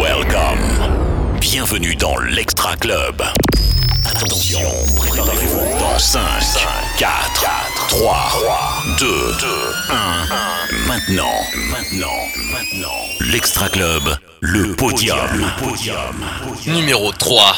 Welcome. Bienvenue dans l'Extra Club. Attention, préparez-vous dans 5, 4, 3, 2, 1. Maintenant, maintenant, maintenant. L'Extra Club, le podium. Numéro 3.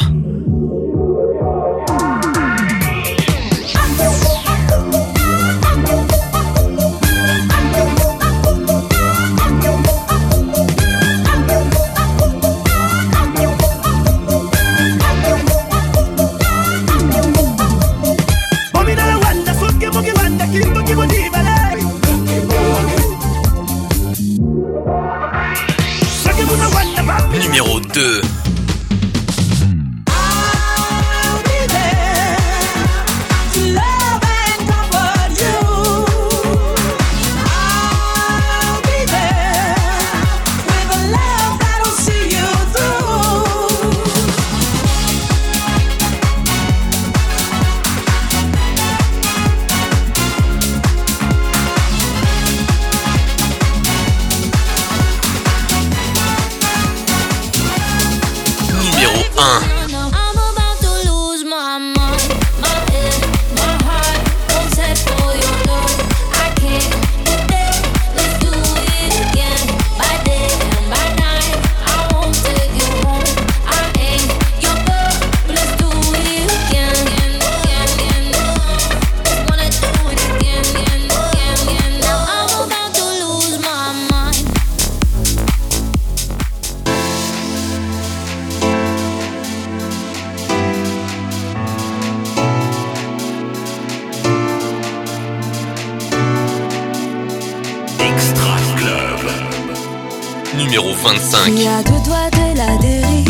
25. Il y a deux doigts de la dérive,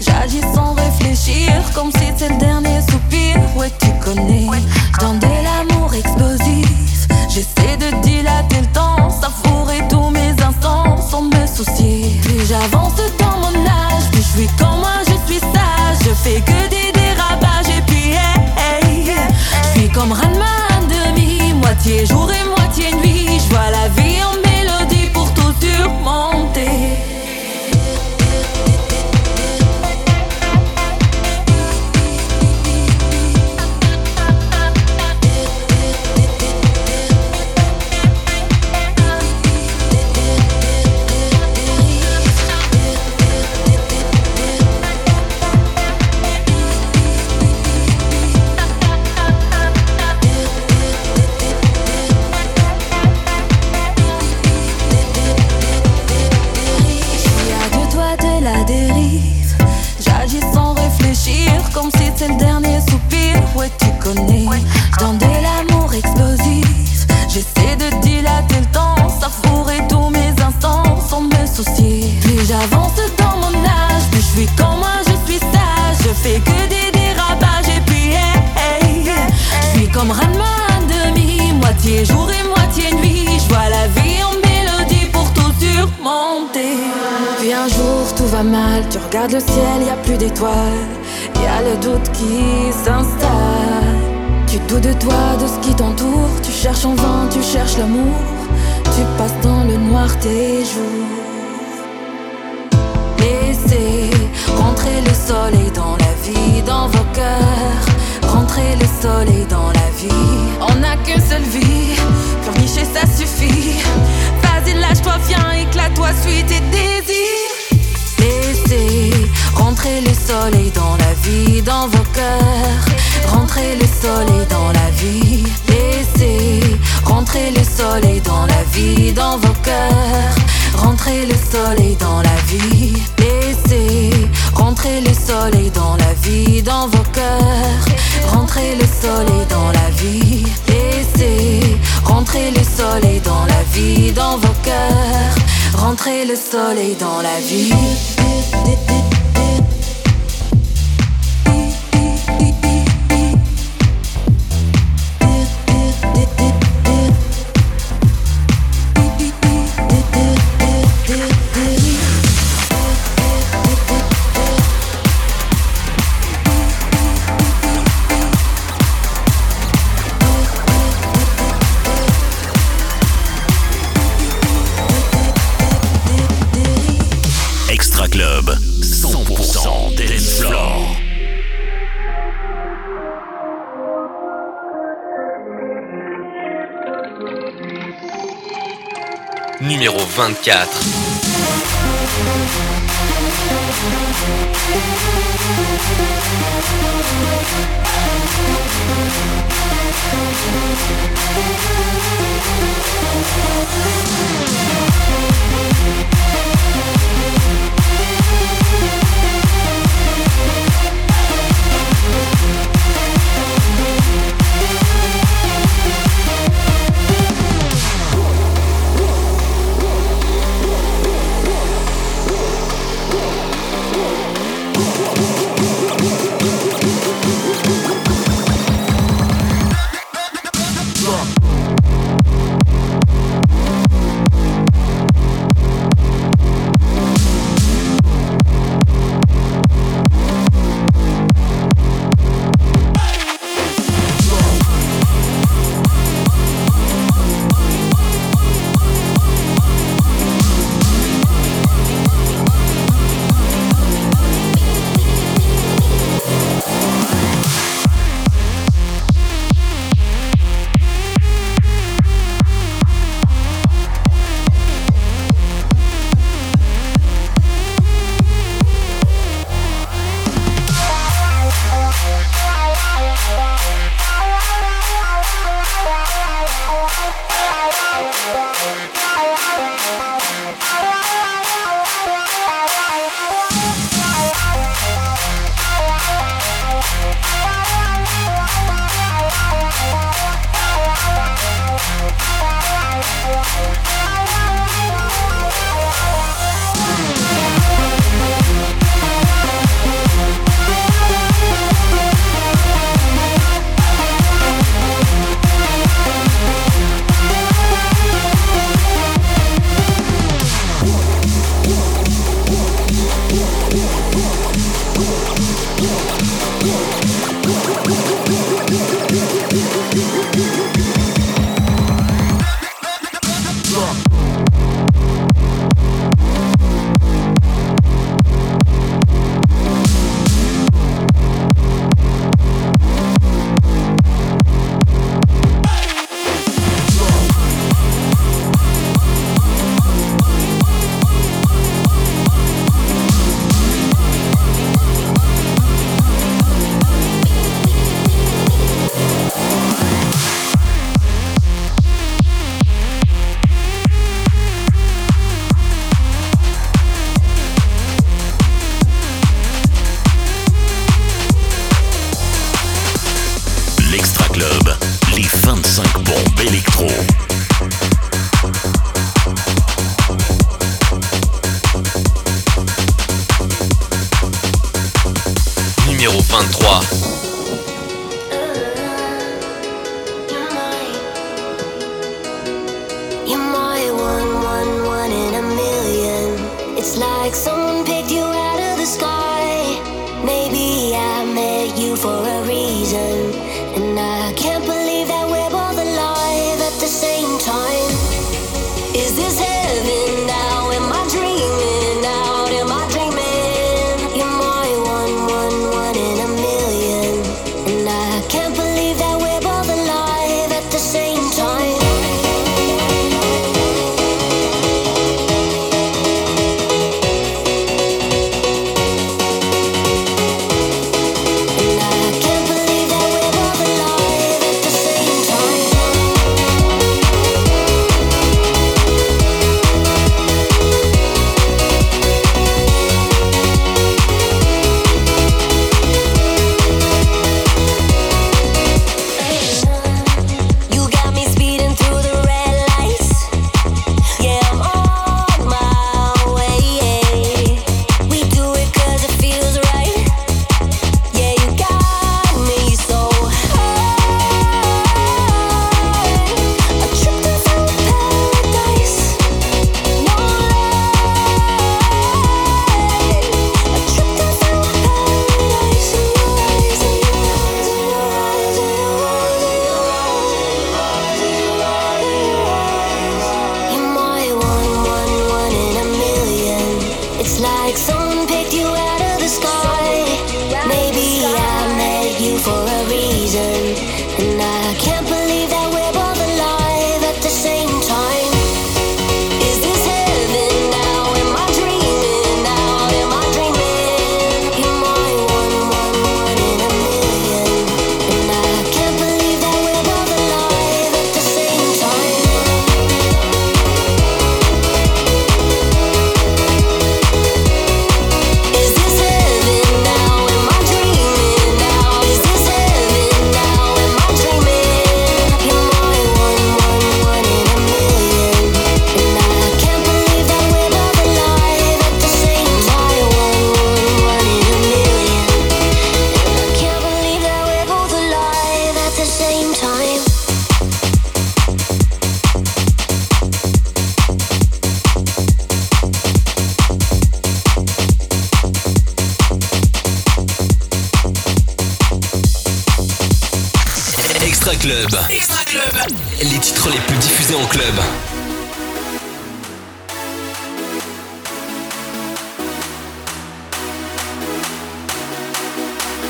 j'agis sans réfléchir, comme si c'était le dernier soupir. Ouais, tu connais, dans de l'amour explosif, j'essaie de dilater le temps, savourer tous mes instants sans me soucier. Plus j'avance dans mon âge, plus je suis comme moi, je suis sage, je fais que des dérapages et puis hey, hey, je suis comme Ranma demi, moitié jour et tes jours. Laissez rentrer le soleil dans la vie, dans vos cœurs. Rentrer le soleil dans la vie. On n'a qu'une seule vie, pleurnicher ça suffit. Vas-y, lâche-toi, viens, éclate-toi, suis tes désirs. Laissez rentrer le soleil dans la vie, dans vos cœurs. Rentrer le soleil dans la vie laissez rentrer le soleil dans la vie, dans vos cœurs. Rentrez le soleil dans la vie, laissez rentrer le soleil dans la vie, dans vos cœurs. Rentrez le soleil dans la vie, laissez rentrer le soleil dans la vie, dans vos cœurs. Rentrez le soleil dans la vie. 24.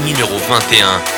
numéro 21.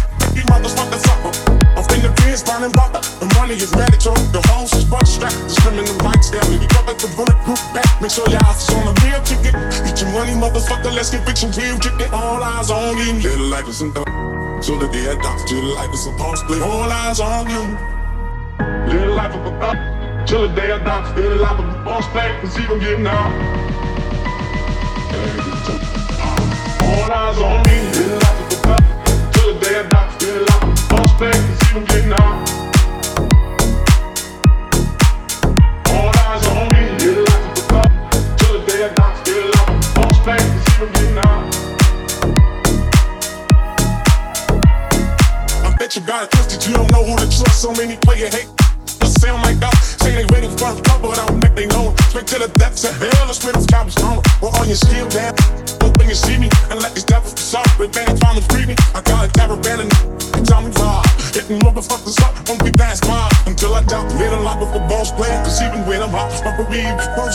you motherfuckers up! I'm finger kids burning butter. The money is mandatory. The hoes is butt strapped. The swimming the lights down. And you cover the bulletproof back. Make sure your eyes is on the real ticket. Get your money, motherfucker. Let's get rich and real ticket. All eyes on you. Little life is in the. So the day I die, till life is supposed to be. All eyes on you. Little life of a thug. Till the day I die, little life of a boss play. Cause he gon' get now. cops. Fuck with me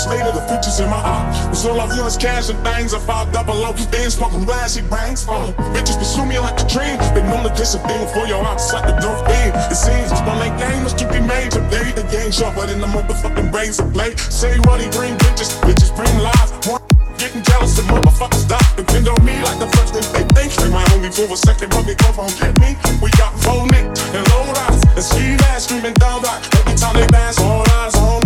later the future's in my eye. It's all I feel is cash and things. I five double low, things fucking glassy brains. bangs Bitches pursue me like a dream. They know the get before for your outside the door thing. It seems my late game was to be made play The game sharper than the motherfucking brains of play. Say money, dream bitches, bitches bring lies. One getting jealous and motherfuckers die. Depend on me like the first thing they think. They might only for a second, but they come on get me. We got phone and low rise and ski mask screaming down that every time they pass. All eyes on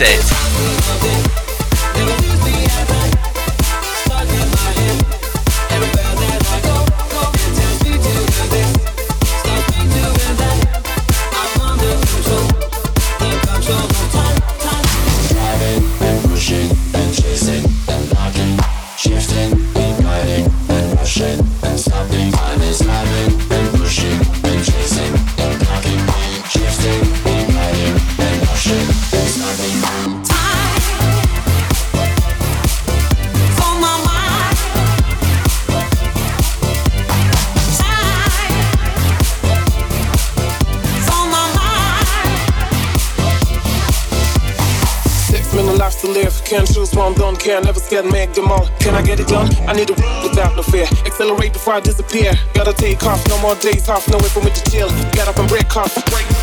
Set. beer. Gotta take off, no more days off, no way for me to chill. Get up and break off, break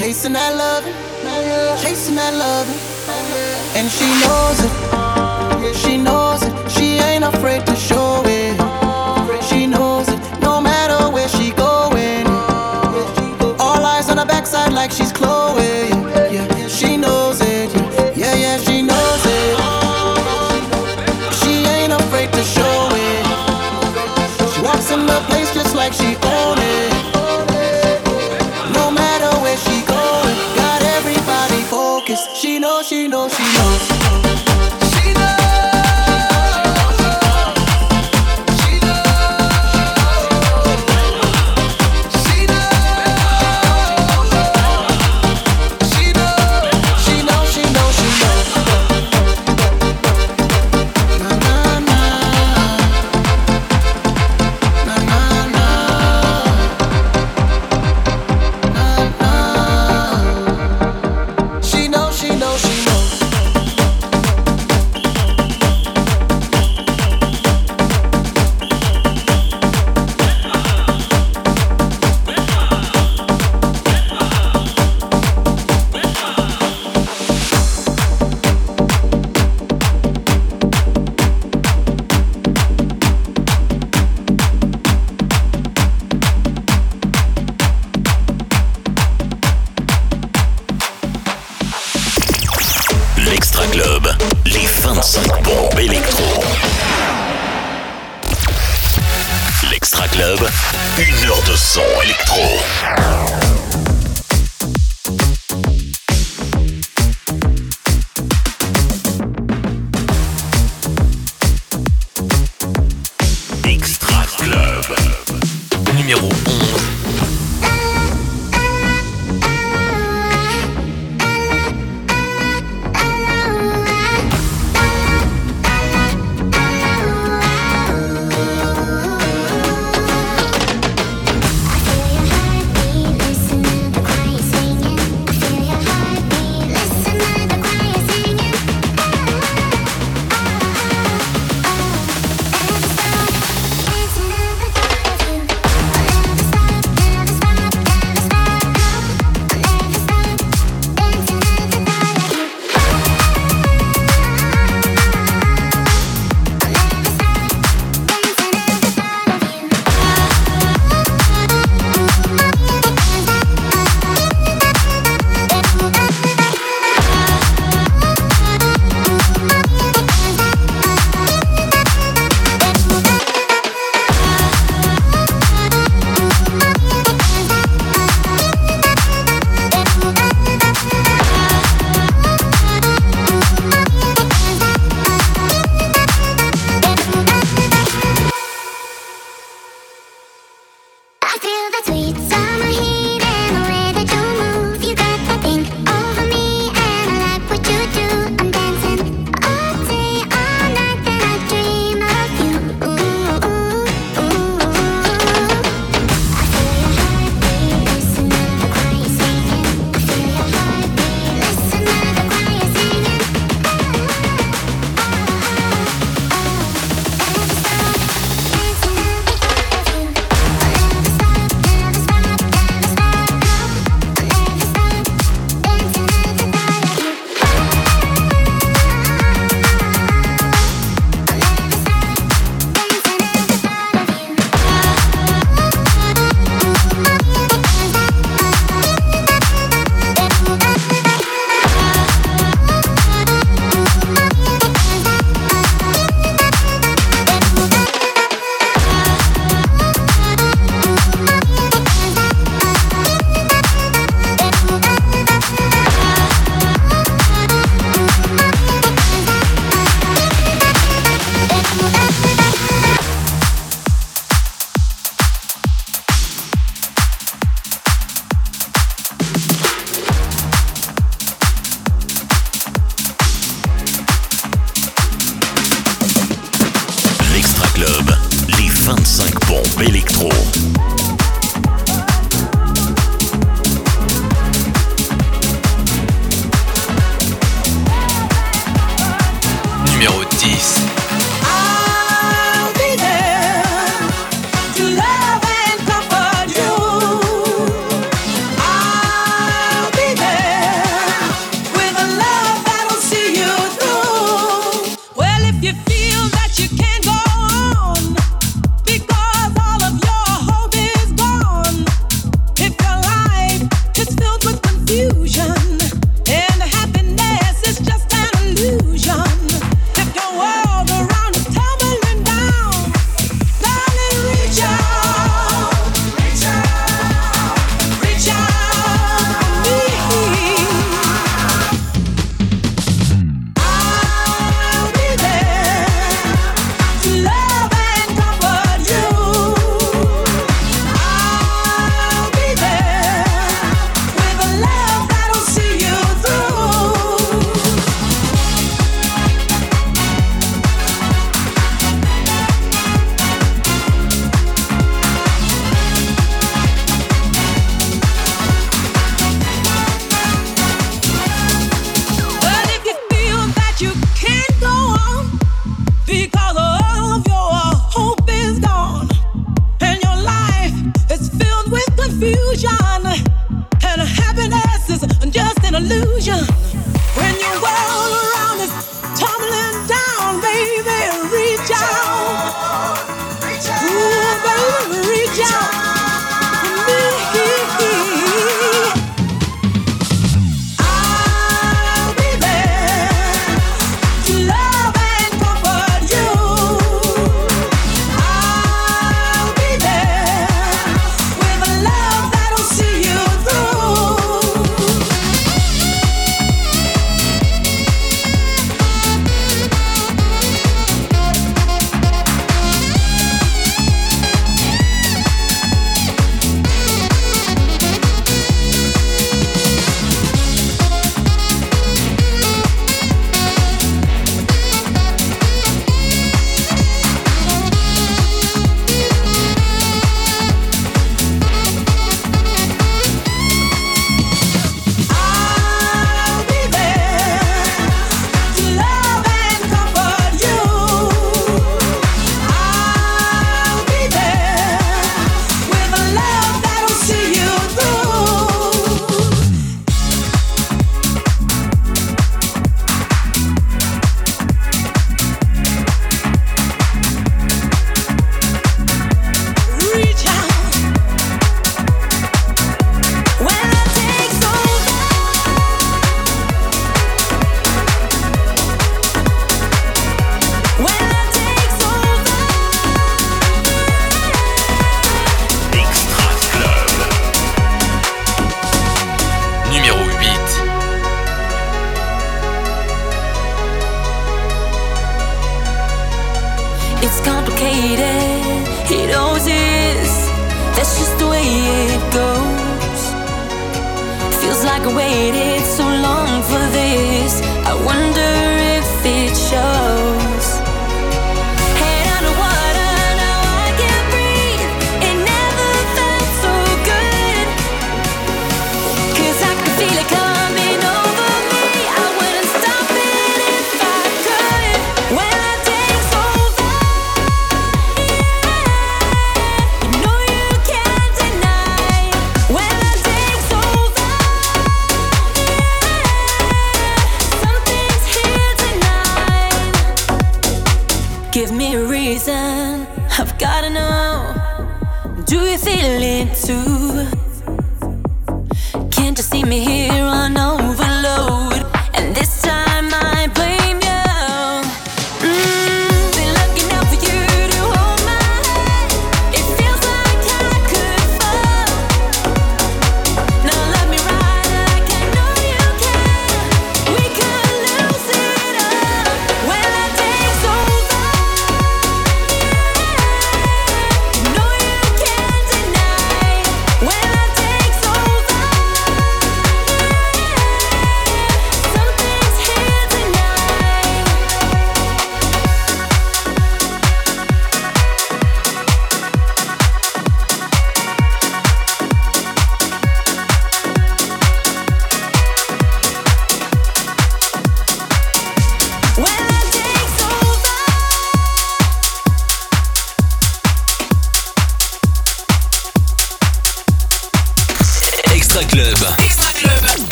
Chasing that love, chasing that love, And she knows it, she knows it, she ain't afraid to show Club, numéro 11.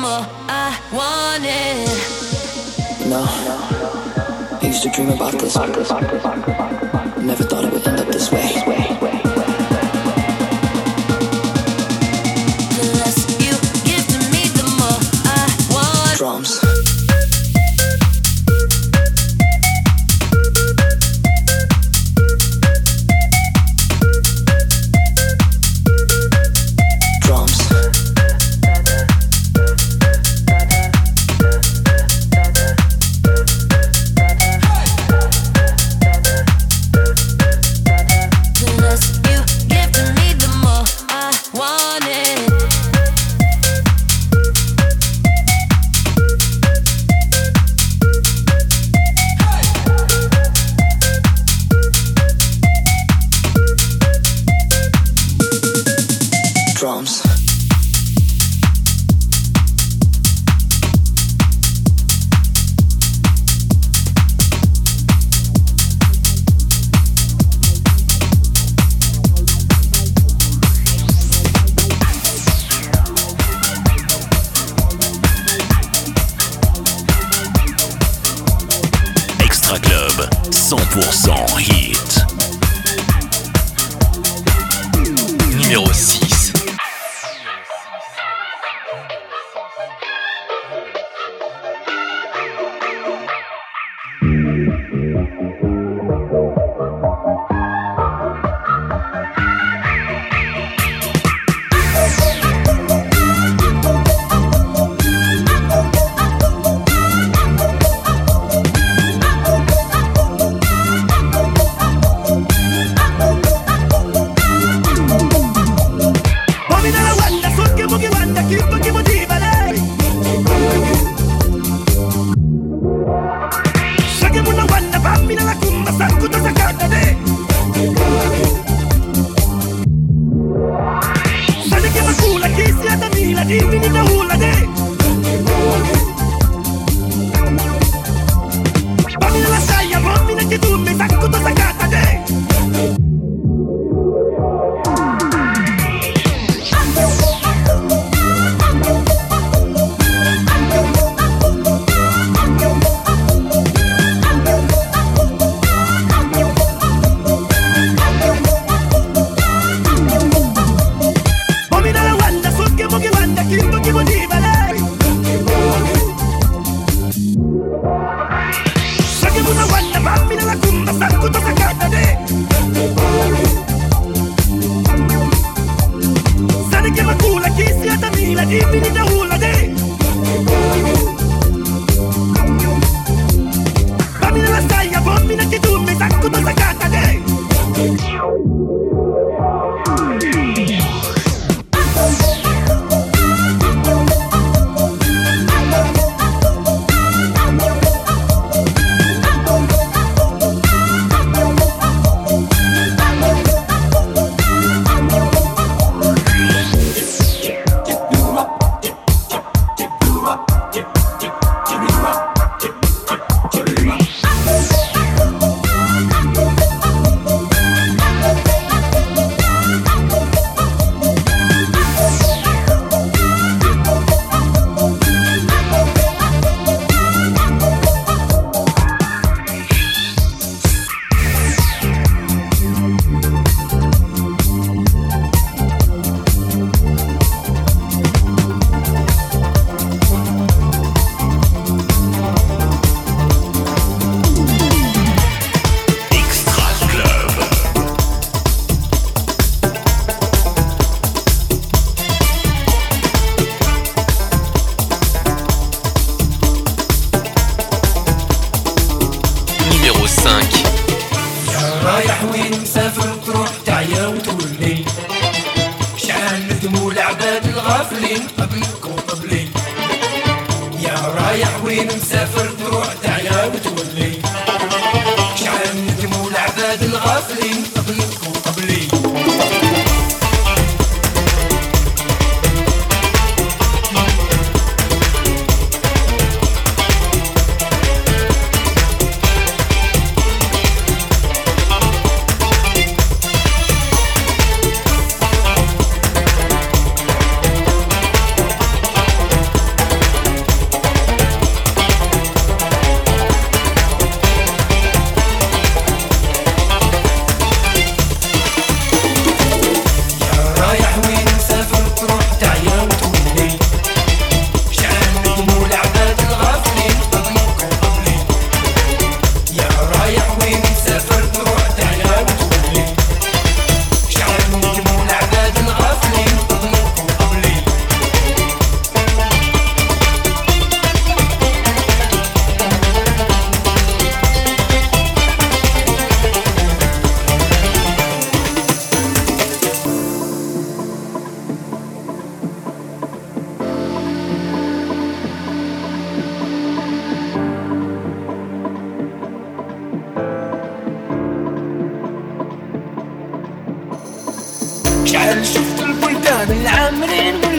more I wanted. No, I used to dream about this. Never thought it would end up this way.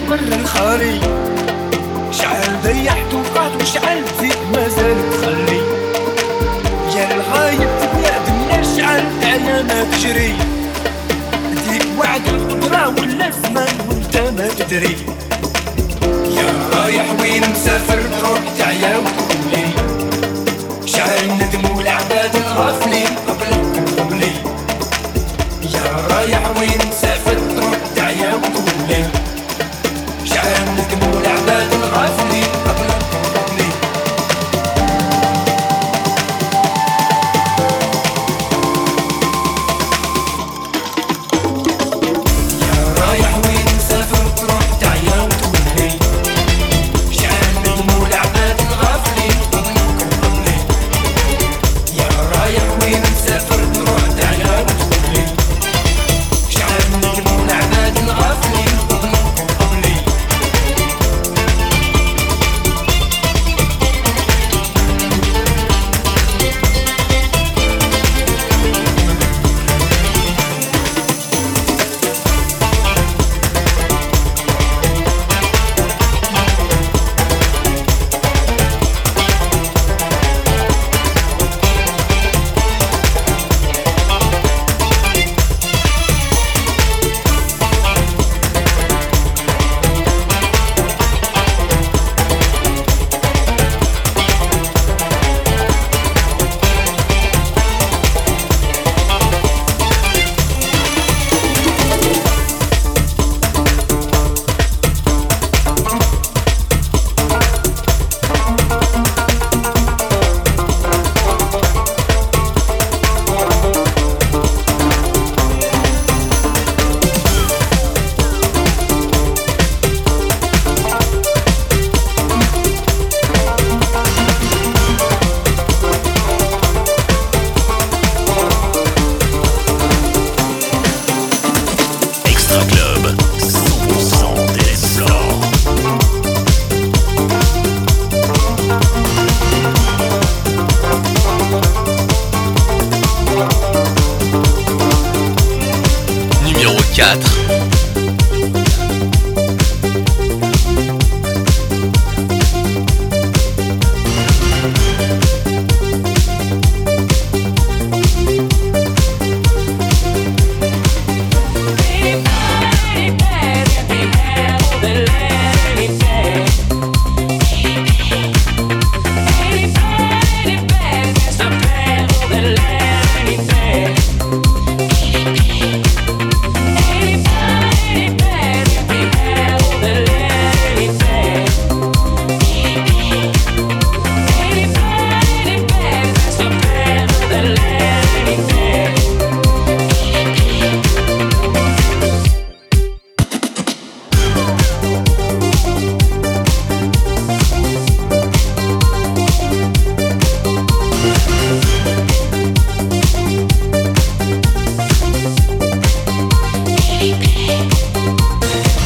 كل نهاري شعل ضيعت وقعت وشحال زيد مازال تخلي يا الغايب تبنادم يا شعل ما تجري. ديك وعد القدرة ولا زمان وانت ما تدري. يا رايح وين مسافر روح تعيا وتقولي. شعل ندم والعباد الغافلين قبلك قبلي يا رايح وين مسافر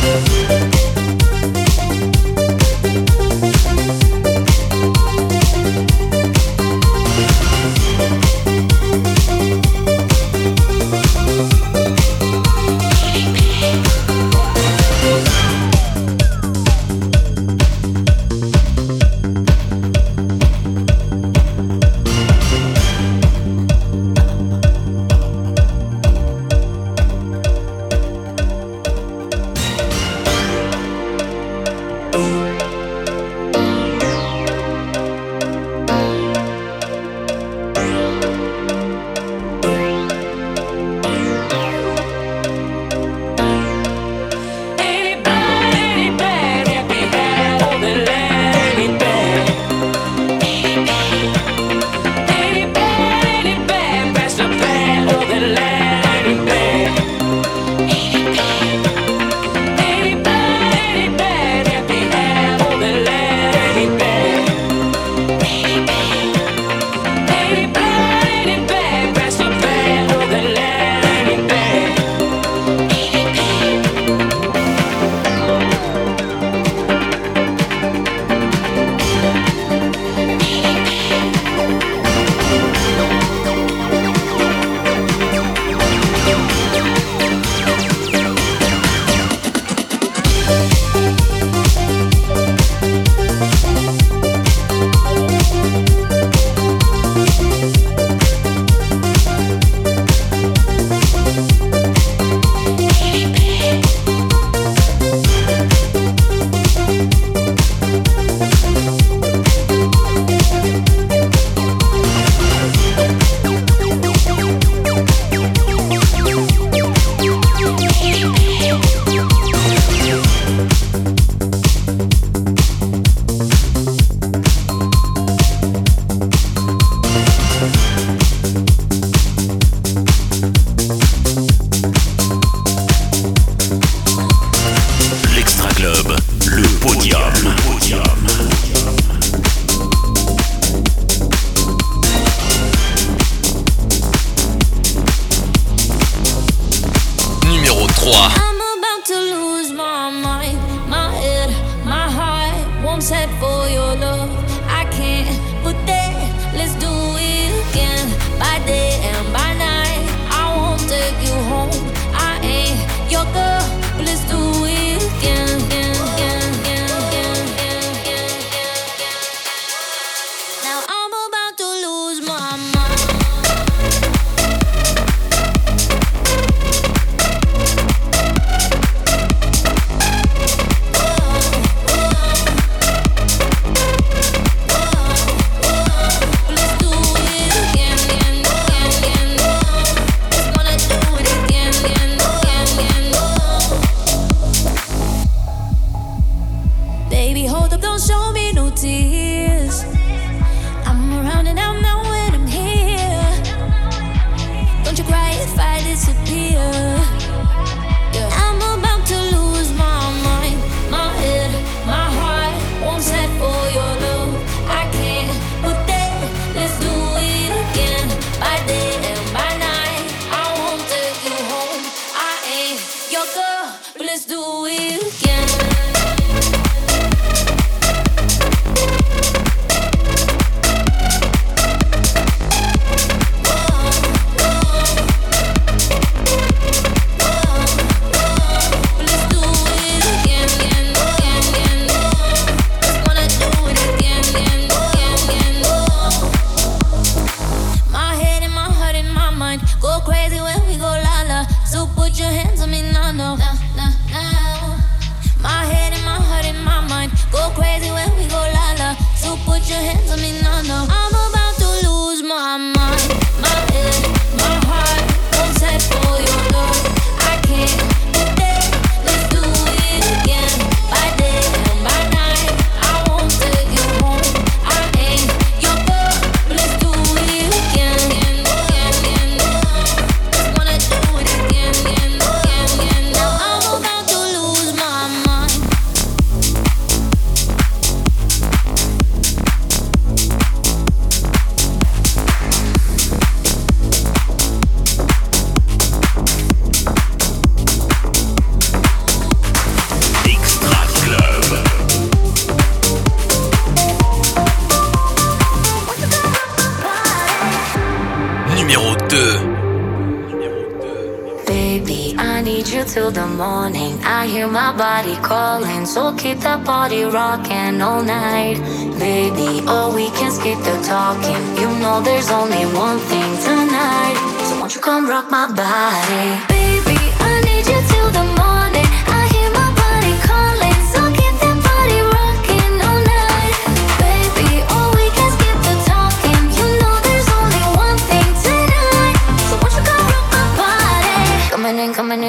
Thank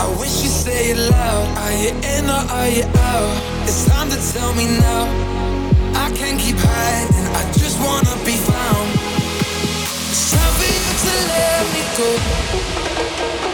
I wish you say it loud. Are you in or are you out? It's time to tell me now. I can't keep hiding. I just wanna be found. It's time for you to let me go.